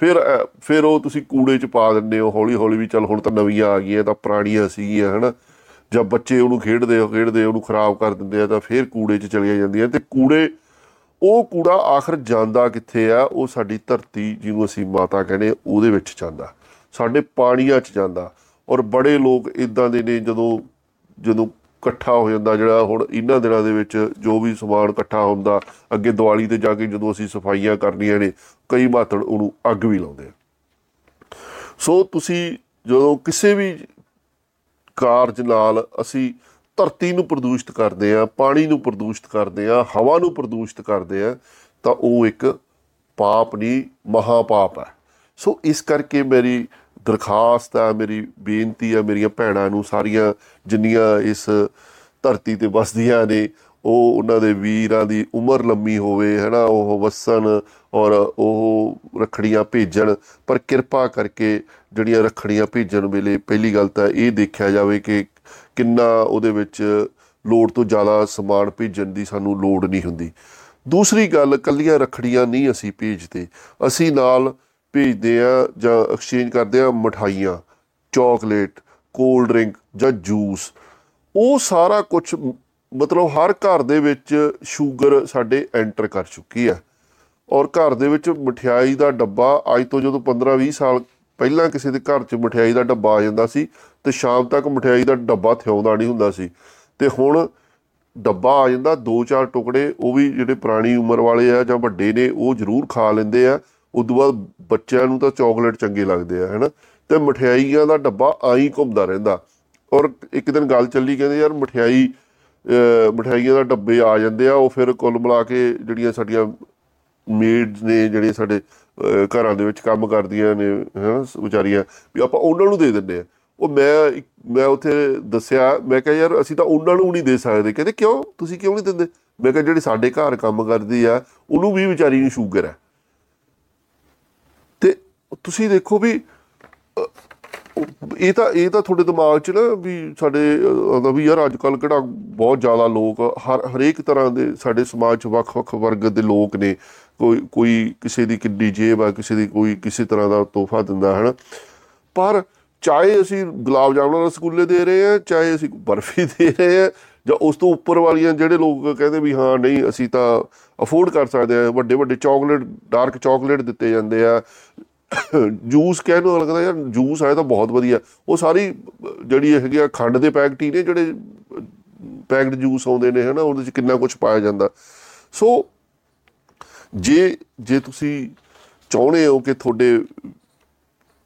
ਫਿਰ ਫਿਰ ਉਹ ਤੁਸੀਂ ਕੂੜੇ 'ਚ ਪਾ ਦਿੰਦੇ ਹੋ ਹੌਲੀ ਹੌਲੀ ਵੀ ਚੱਲ ਹੁਣ ਤਾਂ ਨਵੀਆਂ ਆ ਗਈਆਂ, ਤਾਂ ਪੁਰਾਣੀਆਂ ਸੀਗੀਆਂ, ਹਨਾ। ਜਦ ਬੱਚੇ ਉਹਨੂੰ ਖੇਡਦੇ ਹੋ ਖੇਡਦੇ ਉਹਨੂੰ ਖਰਾਬ ਕਰ ਦਿੰਦੇ ਆ, ਤਾਂ ਫਿਰ ਕੂੜੇ 'ਚ ਚਲੀਆਂ ਜਾਂਦੀਆਂ ਤੇ ਕੂੜੇ ਉਹ ਕੂੜਾ ਆਖਰ ਜਾਂਦਾ ਕਿੱਥੇ ਆ? ਉਹ ਸਾਡੀ ਧਰਤੀ ਜਿਹਨੂੰ ਅਸੀਂ ਮਾਤਾ ਕਹਿੰਦੇ ਉਹਦੇ ਵਿੱਚ ਜਾਂਦਾ। ਸਾਡੇ ਪਾਣੀਆਂ 'ਚ ਜਾਂਦਾ। ਔਰ ਬੜੇ ਲੋਕ ਇਦਾਂ ਦੇ ਨੇ ਜਦੋਂ ਜਦੋਂ ਇਕੱਠਾ ਹੋ ਜਾਂਦਾ ਜਿਹੜਾ ਹੁਣ ਇਹਨਾਂ ਦਿਨਾਂ ਦੇ ਵਿੱਚ ਜੋ ਵੀ ਸਮਾਨ ਇਕੱਠਾ ਹੁੰਦਾ, ਅੱਗੇ ਦੀਵਾਲੀ ਤੇ ਜਾ ਕੇ ਜਦੋਂ ਅਸੀਂ ਸਫਾਈਆਂ ਕਰਨੀਆਂ ਨੇ, ਕਈ ਮਾਤੜ ਉਹਨੂੰ ਅੱਗ ਵੀ ਲਾਉਂਦੇ ਆ। ਸੋ ਤੁਸੀਂ ਜਦੋਂ ਕਿਸੇ ਵੀ ਕਾਰਜ ਨਾਲ ਅਸੀਂ ਧਰਤੀ ਨੂੰ ਪ੍ਰਦੂਸ਼ਿਤ ਕਰਦੇ ਆ, ਪਾਣੀ ਨੂੰ ਪ੍ਰਦੂਸ਼ਿਤ ਕਰਦੇ ਆ, ਹਵਾ ਨੂੰ ਪ੍ਰਦੂਸ਼ਿਤ ਕਰਦੇ ਆ, ਤਾਂ ਉਹ ਇੱਕ ਪਾਪ ਨਹੀਂ ਮਹਾ ਪਾਪ ਹੈ। ਸੋ ਇਸ ਕਰਕੇ ਮੇਰੀ ਦਰਖਾਸਤ ਆ, ਮੇਰੀ ਬੇਨਤੀ ਆ, ਮੇਰੀਆਂ ਭੈਣਾਂ ਨੂੰ ਸਾਰੀਆਂ ਜਿੰਨੀਆਂ ਇਸ ਧਰਤੀ ਤੇ ਵਸਦੀਆਂ ਨੇ, ਉਹ ਉਹਨਾਂ ਦੇ ਵੀਰਾਂ ਦੀ ਉਮਰ ਲੰਮੀ ਹੋਵੇ, ਹੈਨਾ, ਉਹ ਵਸਣ ਔਰ ਉਹ ਰਖੜੀਆਂ ਭੇਜਣ, ਪਰ ਕਿਰਪਾ ਕਰਕੇ ਜਿਹੜੀਆਂ ਰਖੜੀਆਂ ਭੇਜਣ ਵੇਲੇ ਪਹਿਲੀ ਗੱਲ ਤਾਂ ਇਹ ਦੇਖਿਆ ਜਾਵੇ ਕਿ ਕਿੰਨਾ ਉਹਦੇ ਵਿੱਚ ਲੋੜ ਤੋਂ ਜ਼ਿਆਦਾ ਸਮਾਨ ਭੇਜਣ ਦੀ ਸਾਨੂੰ ਲੋੜ ਨਹੀਂ ਹੁੰਦੀ। ਦੂਸਰੀ ਗੱਲ, ਕੱਲੀਆਂ ਰਖੜੀਆਂ ਨਹੀਂ ਅਸੀਂ ਭੇਜਦੇ। ਅਸੀਂ ਨਾਲ ਭੇਜਦੇ ਆ ਜਾਂ ਐਕਸਚੇਂਜ ਕਰਦੇ ਆ ਮਠਾਈਆਂ ਚਾਕਲੇਟ ਕੋਲਡ ਡਰਿੰਕ ਜਾਂ ਜੂਸ ਉਹ ਸਾਰਾ ਕੁਝ ਮਤਲਬ ਹਰ ਘਰ ਦੇ ਵਿੱਚ ਸ਼ੂਗਰ ਸਾਡੇ ਐਂਟਰ ਕਰ ਚੁੱਕੀ ਹੈ। ਔਰ ਘਰ ਦੇ ਵਿੱਚ ਮਠਿਆਈ ਦਾ ਡੱਬਾ ਅੱਜ ਤੋਂ ਜਦੋਂ 15-20 ਸਾਲ ਪਹਿਲਾਂ ਕਿਸੇ ਦੇ ਘਰ 'ਚ ਮਠਿਆਈ ਦਾ ਡੱਬਾ ਆ ਜਾਂਦਾ ਸੀ ਤੇ ਸ਼ਾਮ ਤੱਕ ਮਠਿਆਈ ਦਾ ਡੱਬਾ ਥਿਆਉਂਦਾ ਨਹੀਂ ਹੁੰਦਾ ਸੀ। ਤੇ ਹੁਣ ਡੱਬਾ ਆ ਜਾਂਦਾ ਦੋ ਚਾਰ ਟੁਕੜੇ, ਉਹ ਵੀ ਜਿਹੜੇ ਪੁਰਾਣੀ ਉਮਰ ਵਾਲੇ ਆ ਜਾਂ ਵੱਡੇ ਨੇ, ਉਹ ਜ਼ਰੂਰ ਖਾ ਲੈਂਦੇ ਆ। ਉਦੋਂ ਬਾਅਦ ਬੱਚਿਆਂ ਨੂੰ ਤਾਂ ਚਾਕਲੇਟ ਚੰਗੇ ਲੱਗਦੇ ਆ, ਹੈਨਾ? ਤੇ ਮਠਿਆਈਆਂ ਦਾ ਡੱਬਾ ਆਈ ਘੁੰਮਦਾ ਰਹਿੰਦਾ। ਔਰ ਇੱਕ ਦਿਨ ਗੱਲ ਚੱਲੀ, ਕਹਿੰਦੇ ਯਾਰ ਮਠਿਆਈ ਮਠਿਆਈਆਂ ਦਾ ਡੱਬੇ ਆ ਜਾਂਦੇ ਆ, ਉਹ ਫਿਰ ਕੁੱਲ ਮਿਲਾ ਕੇ ਜਿਹੜੀਆਂ ਸਾਡੀਆਂ ਮੇਡਸ ਨੇ ਜਿਹੜੇ ਸਾਡੇ ਘਰਾਂ ਦੇ ਵਿੱਚ ਕੰਮ ਕਰਦੀਆਂ ਨੇ ਹਾਂ ਵਿਚਾਰੀਆਂ, ਵੀ ਆਪਾਂ ਉਹਨਾਂ ਨੂੰ ਦੇ ਦਿੰਦੇ ਆ। ਉਹ ਮੈਂ ਮੈਂ ਉੱਥੇ ਦੱਸਿਆ, ਮੈਂ ਕਿਹਾ, ਯਾਰ, ਅਸੀਂ ਤਾਂ ਉਹਨਾਂ ਨੂੰ ਨਹੀਂ ਦੇ ਸਕਦੇ। ਕਹਿੰਦੇ, ਕਿਉਂ? ਤੁਸੀਂ ਕਿਉਂ ਨਹੀਂ ਦਿੰਦੇ? ਮੈਂ ਕਿਹਾ, ਜਿਹੜੇ ਸਾਡੇ ਘਰ ਕੰਮ ਕਰਦੀ ਆ, ਉਹਨੂੰ ਵੀ ਵਿਚਾਰੀ ਨੂੰ ਸ਼ੂਗਰ ਹੈ ਤੇ ਤੁਸੀਂ ਦੇਖੋ ਵੀ ਇਹ ਤਾਂ ਇਹ ਤਾਂ ਤੁਹਾਡੇ ਦਿਮਾਗ 'ਚ ਨਾ ਵੀ ਸਾਡੇ ਆਉਂਦਾ ਵੀ ਯਾਰ ਅੱਜ ਕੱਲ ਕਿਹੜਾ ਬਹੁਤ ਜ਼ਿਆਦਾ ਲੋਕ, ਹਰ, ਹਰੇਕ ਤਰ੍ਹਾਂ ਦੇ ਸਾਡੇ ਸਮਾਜ 'ਚ ਵੱਖ-ਵੱਖ ਵਰਗ ਦੇ ਲੋਕ ਨੇ। ਕੋਈ ਕੋਈ ਕਿਸੇ ਦੀ ਕਿੱਡੀ ਜੇਬ ਆ, ਕਿਸੇ ਦੀ ਕੋਈ ਕਿਸੇ ਤਰ੍ਹਾਂ ਦਾ ਤੋਹਫਾ ਦਿੰਦਾ ਹੈ ਪਰ ਚਾਹੇ ਅਸੀਂ ਗੁਲਾਬ ਜਾਮਣ ਰਸਗੁੱਲੇ ਦੇ ਰਹੇ ਆ ਚਾਹੇ ਅਸੀਂ ਬਰਫੀ ਦੇ ਰਹੇ ਆ ਜਾਂ ਉਸ ਤੋਂ ਉੱਪਰ ਵਾਲੀਆਂ ਜਿਹੜੇ ਲੋਕ ਕਹਿੰਦੇ ਵੀ ਹਾਂ, ਨਹੀਂ, ਅਸੀਂ ਤਾਂ ਅਫੋਰਡ ਕਰ ਸਕਦੇ ਆ ਵੱਡੇ ਵੱਡੇ ਚਾਕਲੇਟ, ਡਾਰਕ ਚਾਕਲੇਟ ਦਿੱਤੇ ਜਾਂਦੇ ਆ। ਜੂਸ ਕਹਿਣ ਨੂੰ ਲੱਗਦਾ, ਯਾਰ, ਜੂਸ ਆਇਆ ਤਾਂ ਬਹੁਤ ਵਧੀਆ। ਉਹ ਸਾਰੀ ਜਿਹੜੀ ਹੈਗੀ ਆ ਖੰਡ ਦੇ ਪੈਕਟ ਹੀ ਨੇ, ਜਿਹੜੇ ਪੈਕਡ ਜੂਸ ਆਉਂਦੇ ਨੇ, ਹਨਾ, ਉਹਦੇ ਵਿੱਚ ਕਿੰਨਾ ਕੁਝ ਪਾਇਆ ਜਾਂਦਾ। ਸੋ ਜੇ ਜੇ ਤੁਸੀਂ ਚਾਹੁੰਦੇ ਹੋ ਕਿ ਤੁਹਾਡੇ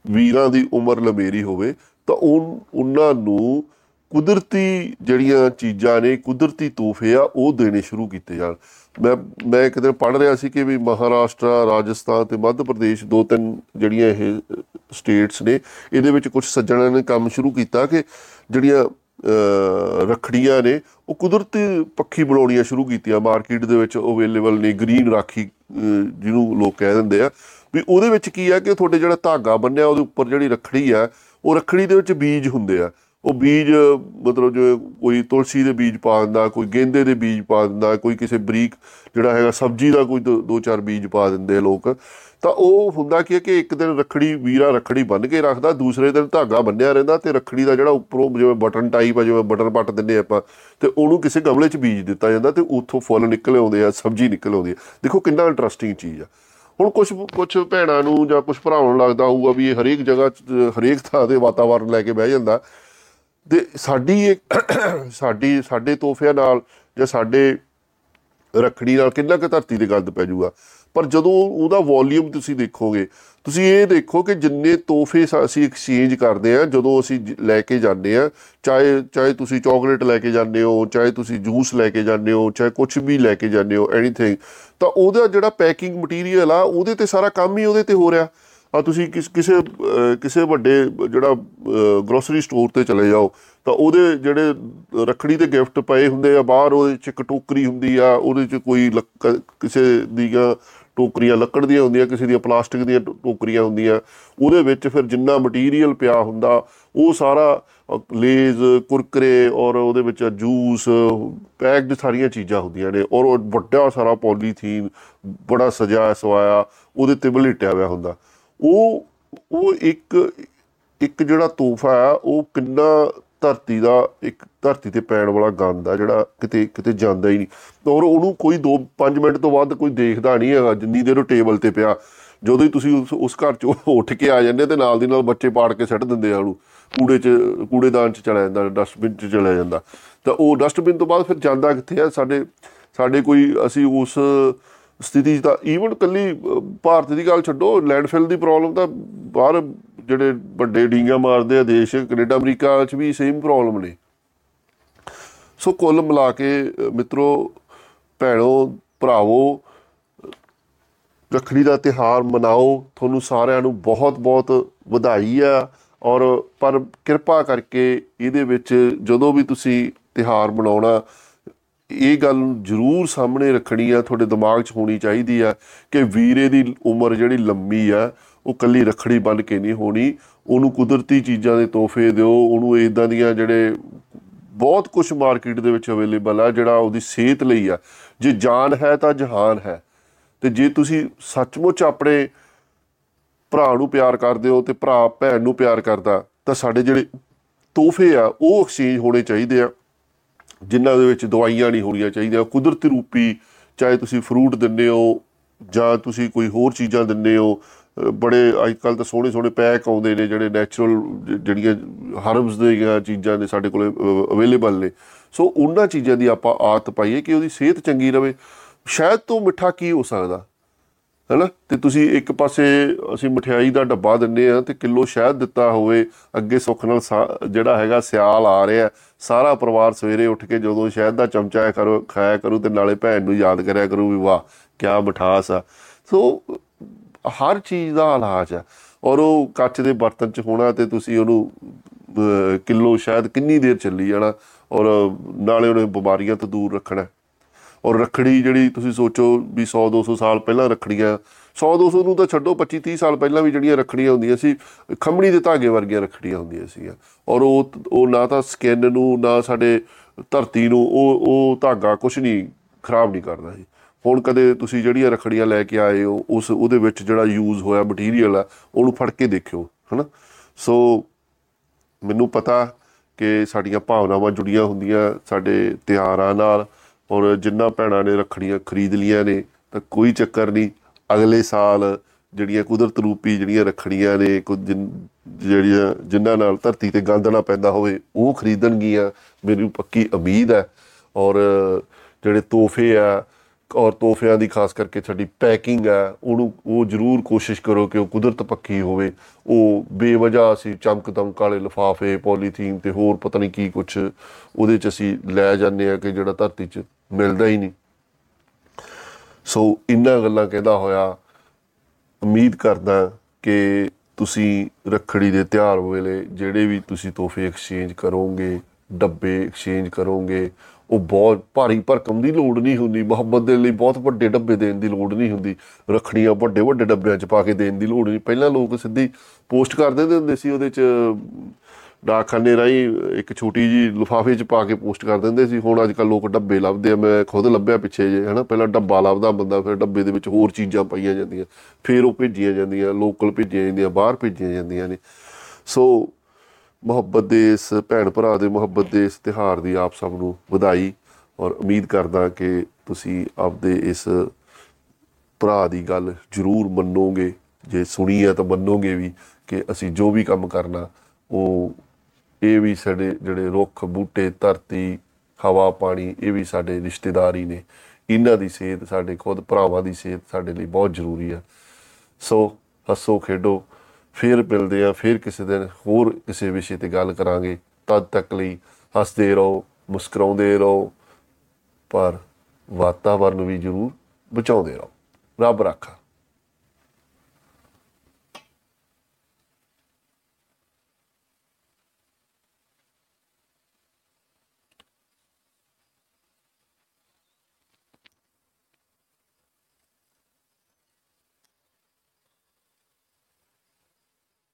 ਵੀਰਾਂ ਦੀ ਉਮਰ ਲੰਮੇਰੀ ਹੋਵੇ, ਤਾਂ ਉਹ ਉਹਨਾਂ ਨੂੰ ਕੁਦਰਤੀ ਜਿਹੜੀਆਂ ਚੀਜ਼ਾਂ ਨੇ, ਕੁਦਰਤੀ ਤੋਹਫੇ ਆ, ਉਹ ਦੇਣੇ ਸ਼ੁਰੂ ਕੀਤੇ ਜਾਣ। ਮੈਂ ਮੈਂ ਇੱਕ ਦਿਨ ਪੜ੍ਹ ਰਿਹਾ ਸੀ ਕਿ ਵੀ ਮਹਾਰਾਸ਼ਟਰ, ਰਾਜਸਥਾਨ ਤੇ ਮੱਧ ਪ੍ਰਦੇਸ਼ ਦੋ ਤਿੰਨ ਜਿਹੜੀਆਂ ਇਹ ਸਟੇਟਸ ਨੇ, ਇਹਦੇ ਵਿੱਚ ਕੁਝ ਸੱਜਣਾਂ ਨੇ ਕੰਮ ਸ਼ੁਰੂ ਕੀਤਾ ਕਿ ਜਿਹੜੀਆਂ ਰਖੜੀਆਂ ਨੇ, ਉਹ ਕੁਦਰਤੀ ਪੱਖੀ ਬਣਾਉਣੀਆਂ ਸ਼ੁਰੂ ਕੀਤੀਆਂ। ਮਾਰਕੀਟ ਦੇ ਵਿੱਚ ਅਵੇਲੇਬਲ ਨੇ, ਗ੍ਰੀਨ ਰਾਖੀ ਜਿਹਨੂੰ ਲੋਕ ਕਹਿ ਦਿੰਦੇ ਆ। ਵੀ ਉਹਦੇ ਵਿੱਚ ਕੀ ਆ ਕਿ ਤੁਹਾਡੇ ਜਿਹੜਾ ਧਾਗਾ ਬੰਨਿਆ, ਉਹਦੇ ਉੱਪਰ ਜਿਹੜੀ ਰਖੜੀ ਆ, ਉਹ ਰਖੜੀ ਦੇ ਵਿੱਚ ਬੀਜ ਹੁੰਦੇ ਆ। ਉਹ ਬੀਜ, ਮਤਲਬ ਜੋ ਕੋਈ ਤੁਲਸੀ ਦੇ ਬੀਜ ਪਾ ਦਿੰਦਾ ਕੋਈ ਗੇਂਦੇ ਦੇ ਬੀਜ ਪਾ ਦਿੰਦਾ ਕੋਈ ਕਿਸੇ ਬਰੀਕ ਜਿਹੜਾ ਹੈਗਾ ਸਬਜ਼ੀ ਦਾ ਕੋਈ ਦੋ ਚਾਰ ਬੀਜ ਪਾ ਦਿੰਦੇ ਲੋਕ, ਤਾਂ ਉਹ ਹੁੰਦਾ ਕੀ ਹੈ ਕਿ ਇੱਕ ਦਿਨ ਰਖੜੀ, ਵੀਰਾ ਰਖੜੀ ਬੰਨ ਕੇ ਰੱਖਦਾ, ਦੂਸਰੇ ਦਿਨ ਧਾਗਾ ਬੰਨਿਆ ਰਹਿੰਦਾ ਤੇ ਰਖੜੀ ਦਾ ਜਿਹੜਾ ਉੱਪਰੋਂ ਜਿਵੇਂ ਬਟਨ ਟਾਈਪ ਆ, ਜਿਵੇਂ ਬਟਨ ਪੱਟ ਦਿੰਨੇ ਆਪਾਂ, ਤੇ ਉਹਨੂੰ ਕਿਸੇ ਗਮਲੇ 'ਚ ਬੀਜ ਦਿੱਤਾ ਜਾਂਦਾ ਤੇ ਉੱਥੋਂ ਫੁੱਲ ਨਿਕਲ ਆਉਂਦੇ ਆ, ਸਬਜ਼ੀ ਨਿਕਲ ਆਉਂਦੀ ਆ। ਦੇਖੋ ਕਿੰਨਾ ਇੰਟਰਸਟਿੰਗ ਚੀਜ਼ ਆ। ਹੁਣ ਕੁਝ ਕੁਝ ਭੈਣਾਂ ਨੂੰ ਜਾਂ ਕੁਝ ਭਰਾਵਾਂ ਨੂੰ ਲੱਗਦਾ ਹੋਊਗਾ ਵੀ ਇਹ ਹਰੇਕ ਜਗ੍ਹਾ ਹਰੇਕ ਥਾਂ ਦੇ ਵਾਤਾਵਰਣ ਲੈ ਕੇ ਬਹਿ ਜਾਂਦਾ ਤੇ ਸਾਡੀ ਇੱਕ ਸਾਡੀ, ਸਾਡੇ ਤੋਹਫਿਆਂ ਨਾਲ ਜਾਂ ਸਾਡੇ ਰਖੜੀ ਨਾਲ ਕਿੰਨਾ ਕੁ ਧਰਤੀ ਦੇ ਗੰਦ ਪੈ ਜਾਊਗਾ। ਪਰ ਜਦੋਂ ਉਹਦਾ ਵੋਲਿਊਮ ਤੁਸੀਂ ਦੇਖੋਗੇ, ਤੁਸੀਂ ਇਹ ਦੇਖੋ ਕਿ ਜਿੰਨੇ ਤੋਹਫੇ ਅਸੀਂ ਐਕਸਚੇਂਜ ਕਰਦੇ ਆ ਜਦੋਂ ਅਸੀਂ ਲੈ ਕੇ ਜਾਂਦੇ ਆ ਚਾਹੇ ਚਾਹੇ ਤੁਸੀਂ ਚਾਕਲੇਟ ਲੈ ਕੇ ਜਾਂਦੇ ਹੋ, ਚਾਹੇ ਤੁਸੀਂ ਜੂਸ ਲੈ ਕੇ ਜਾਂਦੇ ਹੋ, ਚਾਹੇ ਕੁਝ ਵੀ ਲੈ ਕੇ ਜਾਂਦੇ ਹੋ ਐਨੀਥਿੰਗ ਤਾਂ ਉਹਦਾ ਜਿਹੜਾ ਪੈਕਿੰਗ ਮਟੀਰੀਅਲ ਆ, ਉਹਦੇ ਤੇ ਸਾਰਾ ਕੰਮ ਹੀ ਉਹਦੇ ਤੇ ਹੋ ਰਿਹਾ। ਆ ਤੁਸੀਂ ਕਿਸੇ ਕਿਸੇ ਵੱਡੇ ਜਿਹੜਾ ਗਰੋਸਰੀ ਸਟੋਰ ਤੇ ਚਲੇ ਜਾਓ, ਤਾਂ ਉਹਦੇ ਜਿਹੜੇ ਰਖੜੀ ਦੇ ਗਿਫਟ ਪਏ ਹੁੰਦੇ ਆ, ਬਾਹਰ ਉਹਦੇ ਚ ਇੱਕ ਟੋਕਰੀ ਹੁੰਦੀ ਆ, ਉਹਦੇ ਚ ਕੋਈ ਕਿਸੇ ਦੀਆਂ ਟੋਕਰੀਆਂ, ਲੱਕੜ ਦੀਆਂ ਹੁੰਦੀਆਂ, ਕਿਸੇ ਦੀਆਂ ਪਲਾਸਟਿਕ ਦੀਆਂ ਟੋਕਰੀਆਂ ਹੁੰਦੀਆਂ, ਉਹਦੇ ਵਿੱਚ ਫਿਰ ਜਿੰਨਾ ਮਟੀਰੀਅਲ ਪਿਆ ਹੁੰਦਾ, ਉਹ ਸਾਰਾ ਲੇਜ਼, ਕੁਰਕਰੇ ਔਰ ਉਹਦੇ ਵਿੱਚ ਜੂਸ, ਪੈਕਡ ਸਾਰੀਆਂ ਚੀਜ਼ਾਂ ਹੁੰਦੀਆਂ ਨੇ, ਔਰ ਵੱਡਾ ਸਾਰਾ ਪੋਲੀਥੀਨ ਬੜਾ ਸਜਾਇਆ ਸਵਾਇਆ ਉਹਦੇ ਤੇ ਬਲੇਟਿਆ ਹੋਇਆ ਹੁੰਦਾ। ਉਹ ਉਹ ਇੱਕ ਇੱਕ ਜਿਹੜਾ ਤੋਹਫਾ ਆ, ਉਹ ਕਿੰਨਾ ਧਰਤੀ ਦਾ, ਇੱਕ ਧਰਤੀ ਤੇ ਪੈਣ ਵਾਲਾ ਗੰਦ ਆ, ਜਿਹੜਾ ਕਿਤੇ ਕਿਤੇ ਜਾਂਦਾ ਹੀ ਨਹੀਂ। ਔਰ ਉਹਨੂੰ ਕੋਈ 2 5 ਮਿੰਟ ਤੋਂ ਬਾਅਦ ਕੋਈ ਦੇਖਦਾ ਨਹੀਂ ਹੈਗਾ, ਜਿੰਨੀ ਦੇਰ ਉਹ ਟੇਬਲ ਤੇ ਪਿਆ। ਜਦੋਂ ਹੀ ਤੁਸੀਂ ਉਸ ਉਸ ਘਰ ਚੋਂ ਉੱਠ ਕੇ ਆ ਜਾਂਦੇ ਤੇ ਨਾਲ ਦੀ ਨਾਲ ਬੱਚੇ ਪਾੜ ਕੇ ਸੱਟ ਦਿੰਦੇ ਆ ਉਹਨੂੰ। ਕੂੜੇ 'ਚ, ਕੂੜੇਦਾਨ 'ਚ ਚਲਾ ਜਾਂਦਾ, ਡਸਟਬਿਨ 'ਚ ਚਲਾ ਜਾਂਦਾ। ਤਾਂ ਉਹ ਡਸਟਬਿਨ ਤੋਂ ਬਾਅਦ ਫਿਰ ਜਾਂਦਾ ਕਿੱਥੇ ਆ? ਸਾਡੇ ਸਾਡੇ ਕੋਈ, ਅਸੀਂ ਉਸ ਸਥਿਤੀ 'ਚ ਤਾਂ ਈਵਨ ਕੱਲੀ ਅਹ, ਭਾਰਤ ਦੀ ਗੱਲ ਛੱਡੋ ਲੈਂਡਫਿਲ ਦੀ ਪ੍ਰੋਬਲਮ ਤਾਂ ਬਾਹਰ ਜਿਹੜੇ ਵੱਡੇ ਡੀਂਗਾ ਮਾਰਦੇ ਆ ਦੇਸ਼ ਕੈਨੇਡਾ ਅਮਰੀਕਾ 'ਚ ਵੀ ਸੇਮ ਪ੍ਰੋਬਲਮ ਨੇ। ਸੋ ਕੁੱਲ ਮਿਲਾ ਕੇ ਅਹ, ਮਿੱਤਰੋ ਭੈਣੋ ਭਰਾਵੋ ਰੱਖੜੀ ਦਾ ਤਿਹਾਰ ਮਨਾਓ ਤੁਹਾਨੂੰ ਸਾਰਿਆਂ ਨੂੰ ਬਹੁਤ-ਬਹੁਤ ਵਧਾਈ ਆ। ਔਰ ਪਰ ਕਿਰਪਾ ਕਰਕੇ ਇਹਦੇ ਵਿੱਚ ਜਦੋਂ ਵੀ ਤੁਸੀਂ ਤਿਹਾਰ ਮਨਾਉਣਾ ਇਹ ਗੱਲ ਨੂੰ ਜ਼ਰੂਰ ਸਾਹਮਣੇ ਰੱਖਣੀ ਆ, ਤੁਹਾਡੇ ਦਿਮਾਗ 'ਚ ਹੋਣੀ ਚਾਹੀਦੀ ਆ ਕਿ ਵੀਰੇ ਦੀ ਉਮਰ ਜਿਹੜੀ ਲੰਮੀ ਆ, ਉਹ ਕੱਲੀ ਰੱਖੜੀ ਬੰਨ ਕੇ ਨਹੀਂ ਹੋਣੀ। ਉਹਨੂੰ ਕੁਦਰਤੀ ਚੀਜ਼ਾਂ ਦੇ ਤੋਹਫੇ ਦਿਓ, ਉਹਨੂੰ ਇਦਾਂ ਦੀਆਂ ਜਿਹੜੇ ਬਹੁਤ ਕੁਝ ਮਾਰਕੀਟ ਦੇ ਵਿੱਚ ਅਵੇਲੇਬਲ ਆ, ਜਿਹੜਾ ਉਹਦੀ ਸਿਹਤ ਲਈ ਆ। ਜੇ ਜਾਨ ਹੈ ਤਾਂ ਜਹਾਨ ਹੈ। ਤੇ ਜੇ ਤੁਸੀਂ ਸੱਚਮੁੱਚ ਆਪਣੇ ਭਰਾ ਨੂੰ ਪਿਆਰ ਕਰਦੇ ਹੋ ਤੇ ਭਰਾ ਭੈਣ ਨੂੰ ਪਿਆਰ ਕਰਦਾ, ਤਾਂ ਸਾਡੇ ਜਿਹੜੇ ਤੋਹਫੇ ਆ, ਉਹ ਐਕਸਚੇਂਜ ਹੋਣੇ ਚਾਹੀਦੇ ਆ। ਜਿਨ੍ਹਾਂ ਦੇ ਵਿੱਚ ਦਵਾਈਆਂ ਨਹੀਂ ਹੋਣੀਆਂ ਚਾਹੀਦੀਆਂ, ਕੁਦਰਤੀ ਰੂਪੀ, ਚਾਹੇ ਤੁਸੀਂ ਫਰੂਟ ਦਿੰਦੇ ਹੋ ਜਾਂ ਤੁਸੀਂ ਕੋਈ ਹੋਰ ਚੀਜ਼ਾਂ ਦਿੰਦੇ ਹੋ, ਅਹ ਬੜੇ ਅੱਜ ਕੱਲ ਤਾਂ ਸੋਹਣੇ ਸੋਹਣੇ ਪੈਕ ਆਉਂਦੇ ਨੇ ਜਿਹੜੇ ਨੈਚੁਰਲ ਜਿਹੜੀਆਂ ਹਰਬਸ ਦੀਆਂ ਚੀਜ਼ਾਂ ਨੇ ਸਾਡੇ ਕੋਲ ਅਵੇਲੇਬਲ ਨੇ। ਸੋ ਉਹਨਾਂ ਚੀਜ਼ਾਂ ਦੀ ਆਪਾਂ ਆਦਤ ਪਾਈਏ ਕਿ ਉਹਦੀ ਸਿਹਤ ਚੰਗੀ ਰਵੇ। ਸ਼ਾਇਦ ਤੋਂ ਮਿੱਠਾ ਕੀ ਹੋ ਸਕਦਾ? ਹੈਨਾ? ਤੇ ਤੁਸੀਂ ਇੱਕ ਪਾਸੇ ਅਸੀਂ ਮਠਿਆਈ ਦਾ ਡੱਬਾ ਦਿੰਨੇ ਆ ਤੇ ਕਿਲੋ ਸ਼ਹਿਦ ਦਿੱਤਾ ਹੋਵੇ ਅੱਗੇ ਸੁੱਖ ਨਾਲ ਸਾ- ਜਿਹੜਾ ਹੈਗਾ ਸਿਆਲ ਆ ਰਿਹਾ ਸਾਰਾ ਪਰਿਵਾਰ ਸਵੇਰੇ ਉੱਠ ਕੇ ਜਦੋਂ ਸ਼ਹਿਦ ਦਾ ਚਮਚਾ ਕਰੋ ਖਾਇਆ ਕਰੂ ਤੇ ਨਾਲੇ ਭੈਣ ਨੂੰ ਯਾਦ ਕਰਿਆ ਕਰੂ ਵੀ ਵਾਹ ਕਿਆ ਮਠਾਸ ਆ। ਸੋ ਹਰ ਚੀਜ਼ ਦਾ ਇਲਾਜ ਆ। ਔਰ ਉਹ ਕੱਚ ਦੇ ਬਰਤਨ 'ਚ ਹੋਣਾ ਤੇ ਤੁਸੀਂ ਉਹਨੂੰ ਅਹ, ਕਿਲੋ ਸ਼ਹਿਦ ਕਿੰਨੀ ਦੇਰ ਚੱਲੀ ਜਾਣਾ ਔਰ ਨਾਲੇ ਉਹਨੇ ਬਿਮਾਰੀਆਂ ਤੋਂ ਦੂਰ ਰੱਖਣਾ। ਔਰ ਰੱਖੜੀ ਜਿਹੜੀ ਤੁਸੀਂ ਸੋਚੋ ਵੀ 100 200 ਸਾਲ ਪਹਿਲਾਂ ਰੱਖੜੀਆਂ 100 200 ਨੂੰ ਤਾਂ ਛੱਡੋ 25 30 ਸਾਲ ਪਹਿਲਾਂ ਵੀ ਜਿਹੜੀਆਂ ਰੱਖੜੀਆਂ ਹੁੰਦੀਆਂ ਸੀ ਖੰਮਣੀ ਦੇ ਧਾਗੇ ਵਰਗੀਆਂ ਰੱਖੜੀਆਂ ਹੁੰਦੀਆਂ ਸੀਗੀਆਂ। ਔਰ ਉਹ ਉਹ ਨਾ ਤਾਂ ਸਕਿਨ ਨੂੰ, ਨਾ ਸਾਡੇ ਧਰਤੀ ਨੂੰ, ਉਹ ਉਹ ਧਾਗਾ ਕੁਝ ਨਹੀਂ, ਖਰਾਬ ਨਹੀਂ ਕਰਦਾ ਸੀ। ਹੁਣ ਕਦੇ ਤੁਸੀਂ ਜਿਹੜੀਆਂ ਰੱਖੜੀਆਂ ਲੈ ਕੇ ਆਏ ਹੋ, ਉਸ, ਉਹਦੇ ਵਿੱਚ ਜਿਹੜਾ ਯੂਜ਼ ਹੋਇਆ ਮਟੀਰੀਅਲ ਆ, ਉਹਨੂੰ ਫੜ ਕੇ ਦੇਖਿਓ, ਹਨਾ? ਸੋ ਮੈਨੂੰ ਪਤਾ ਕਿ ਸਾਡੀਆਂ ਭਾਵਨਾਵਾਂ ਜੁੜੀਆਂ ਹੁੰਦੀਆਂ ਸਾਡੇ ਤਿਉਹਾਰਾਂ ਨਾਲ ਔਰ ਜਿੰਨਾ ਭੈਣਾਂ ਨੇ ਰੱਖੜੀਆਂ ਖਰੀਦ ਲੀਆਂ ਨੇ, ਤਾਂ ਕੋਈ ਚੱਕਰ ਨਹੀਂ, ਅਗਲੇ ਸਾਲ ਜਿਹੜੀਆਂ ਕੁਦਰਤ ਰੂਪੀ ਜਿਹੜੀਆਂ ਰੱਖੜੀਆਂ ਨੇ, ਕੁਝ ਜਿਨ- ਜਿਹੜੀਆਂ ਜਿਨ੍ਹਾਂ ਨਾਲ ਧਰਤੀ ਤੇ ਗੰਦ ਨਾ ਪੈਂਦਾ ਹੋਵੇ, ਉਹ ਖਰੀਦਣਗੀਆਂ ਮੈਨੂੰ ਪੱਕੀ ਉਮੀਦ ਹੈ। ਔਰ ਜਿਹੜੇ ਤੋਹਫੇ ਆ ਔਰ ਤੋਹਫਿਆਂ ਦੀ ਖਾਸ ਕਰਕੇ ਸਾਡੀ ਪੈਕਿੰਗ ਆ ਉਹਨੂੰ ਉਹ ਜ਼ਰੂਰ ਕੋਸ਼ਿਸ਼ ਕਰੋ ਕਿ ਉਹ ਕੁਦਰਤ ਪੱਕੀ ਹੋਵੇ। ਉਹ ਬੇਵਜ੍ਹਾ ਅਸੀਂ ਚਮਕ ਦਮਕ ਵਾਲੇ ਲਿਫਾਫੇ, ਪੋਲੀਥੀਨ ਤੇ ਹੋਰ ਪਤਾ ਨਹੀਂ ਕੀ ਕੁਝ ਉਹਦੇ ਚ ਅਸੀਂ ਲੈ ਜਾਂਦੇ ਆ ਕਿ ਜਿਹੜਾ ਧਰਤੀ 'ਚ ਮਿਲਦਾ ਹੀ ਨਹੀਂ। ਸੋ ਇੰਨਾ ਗੱਲਾਂ ਕਹਿੰਦਾ ਹੋਇਆ, ਉਮੀਦ ਕਰਦਾ ਕਿ ਤੁਸੀਂ ਰੱਖੜੀ ਦੇ ਤਿਉਹਾਰ ਵੇਲੇ ਜਿਹੜੇ ਵੀ ਤੁਸੀਂ ਤੋਹਫੇ ਐਕਸਚੇਂਜ ਕਰੋਗੇ, ਡੱਬੇ ਐਕਸਚੇਂਜ ਕਰੋਗੇ ਉਹ ਬਹੁਤ ਭਾਰੀ ਭਰਕਮ ਦੀ ਲੋੜ ਨਹੀਂ ਹੁੰਦੀ। ਮੁਹੱਬਤ ਦੇ ਲਈ ਬਹੁਤ ਵੱਡੇ ਡੱਬੇ ਦੇਣ ਦੀ ਲੋੜ ਨਹੀਂ ਹੁੰਦੀ। ਰੱਖੜੀਆਂ ਵੱਡੇ ਵੱਡੇ ਡੱਬਿਆਂ 'ਚ ਪਾ ਕੇ ਦੇਣ ਦੀ ਲੋੜ ਨਹੀਂ। ਪਹਿਲਾਂ ਲੋਕ ਸਿੱਧੀ ਪੋਸਟ ਕਰ ਦਿੰਦੇ ਹੁੰਦੇ ਸੀ, ਉਹਦੇ 'ਚ ਡਾਕਖਾਨੇ ਰਾਹੀਂ ਇੱਕ ਛੋਟੀ ਜੀ ਲਿਫਾਫੇ 'ਚ ਪਾ ਕੇ ਪੋਸਟ ਕਰ ਦਿੰਦੇ ਸੀ। ਹੁਣ ਅੱਜ ਕੱਲ ਲੋਕ ਡੱਬੇ ਲੱਭਦੇ ਆ। ਮੈਂ ਖੁਦ ਲੱਭਿਆ ਪਿੱਛੇ ਜੇ, ਹਨਾ। ਪਹਿਲਾਂ ਡੱਬਾ ਲੱਭਦਾ ਬੰਦਾ, ਫਿਰ ਡੱਬੇ ਦੇ ਵਿੱਚ ਹੋਰ ਚੀਜ਼ਾਂ ਪਾਈਆਂ ਜਾਂਦੀਆਂ। ਫਿਰ ਉਹ ਭੇਜੀਆਂ ਜਾਂਦੀਆਂ, ਲੋਕਲ ਭੇਜੀਆਂ ਜਾਂਦੀਆਂ, ਬਾਹਰ ਭੇਜੀਆਂ ਜਾਂਦੀਆਂ ਨੇ। ਸੋ ਮੁਹੱਬਤ ਦੇ ਇਸ ਭੈਣ ਭਰਾ ਦੇ ਮੁਹੱਬਤ ਦੇ ਇਸ ਤਿਹਾਰ ਦੀ ਆਪ ਸਭ ਨੂੰ ਵਧਾਈ ਔਰ ਉਮੀਦ ਕਰਦਾ ਕਿ ਤੁਸੀਂ ਆਪਦੇ ਇਸ ਭਰਾ ਦੀ ਗੱਲ ਜ਼ਰੂਰ ਮੰਨੋਗੇ, ਜੇ ਸੁਣੀ ਹੈ ਤਾਂ ਮੰਨੋਗੇ ਵੀ ਕਿ ਅਸੀਂ ਜੋ ਵੀ ਕੰਮ ਕਰਨਾ, ਉਹ ਇਹ ਵੀ ਸਾਡੇ ਜਿਹੜੇ ਰੁੱਖ, ਬੂਟੇ, ਧਰਤੀ, ਹਵਾ, ਪਾਣੀ, ਇਹ ਵੀ ਸਾਡੇ ਰਿਸ਼ਤੇਦਾਰ ਹੀ ਨੇ। ਇਹਨਾਂ ਦੀ ਸਿਹਤ, ਸਾਡੇ ਖੁਦ ਭਰਾਵਾਂ ਦੀ ਸਿਹਤ ਸਾਡੇ ਲਈ ਬਹੁਤ ਜ਼ਰੂਰੀ ਆ। ਸੋ, ਹੱਸੋ, ਖੇਡੋ। ਫਿਰ ਮਿਲਦੇ ਆ, ਫਿਰ ਕਿਸੇ ਦਿਨ ਹੋਰ ਕਿਸੇ ਵਿਸ਼ੇ ਤੇ ਗੱਲ ਕਰਾਂਗੇ। ਤਦ ਤੱਕ ਲਈ ਹੱਸਦੇ ਰਹੋ, ਮੁਸਕਰਾਉਂਦੇ ਰਹੋ, ਪਰ ਵਾਤਾਵਰਨ ਵੀ ਜ਼ਰੂਰ ਬਚਾਉਂਦੇ ਰਹੋ। ਰੱਬ ਰਾਖਾ।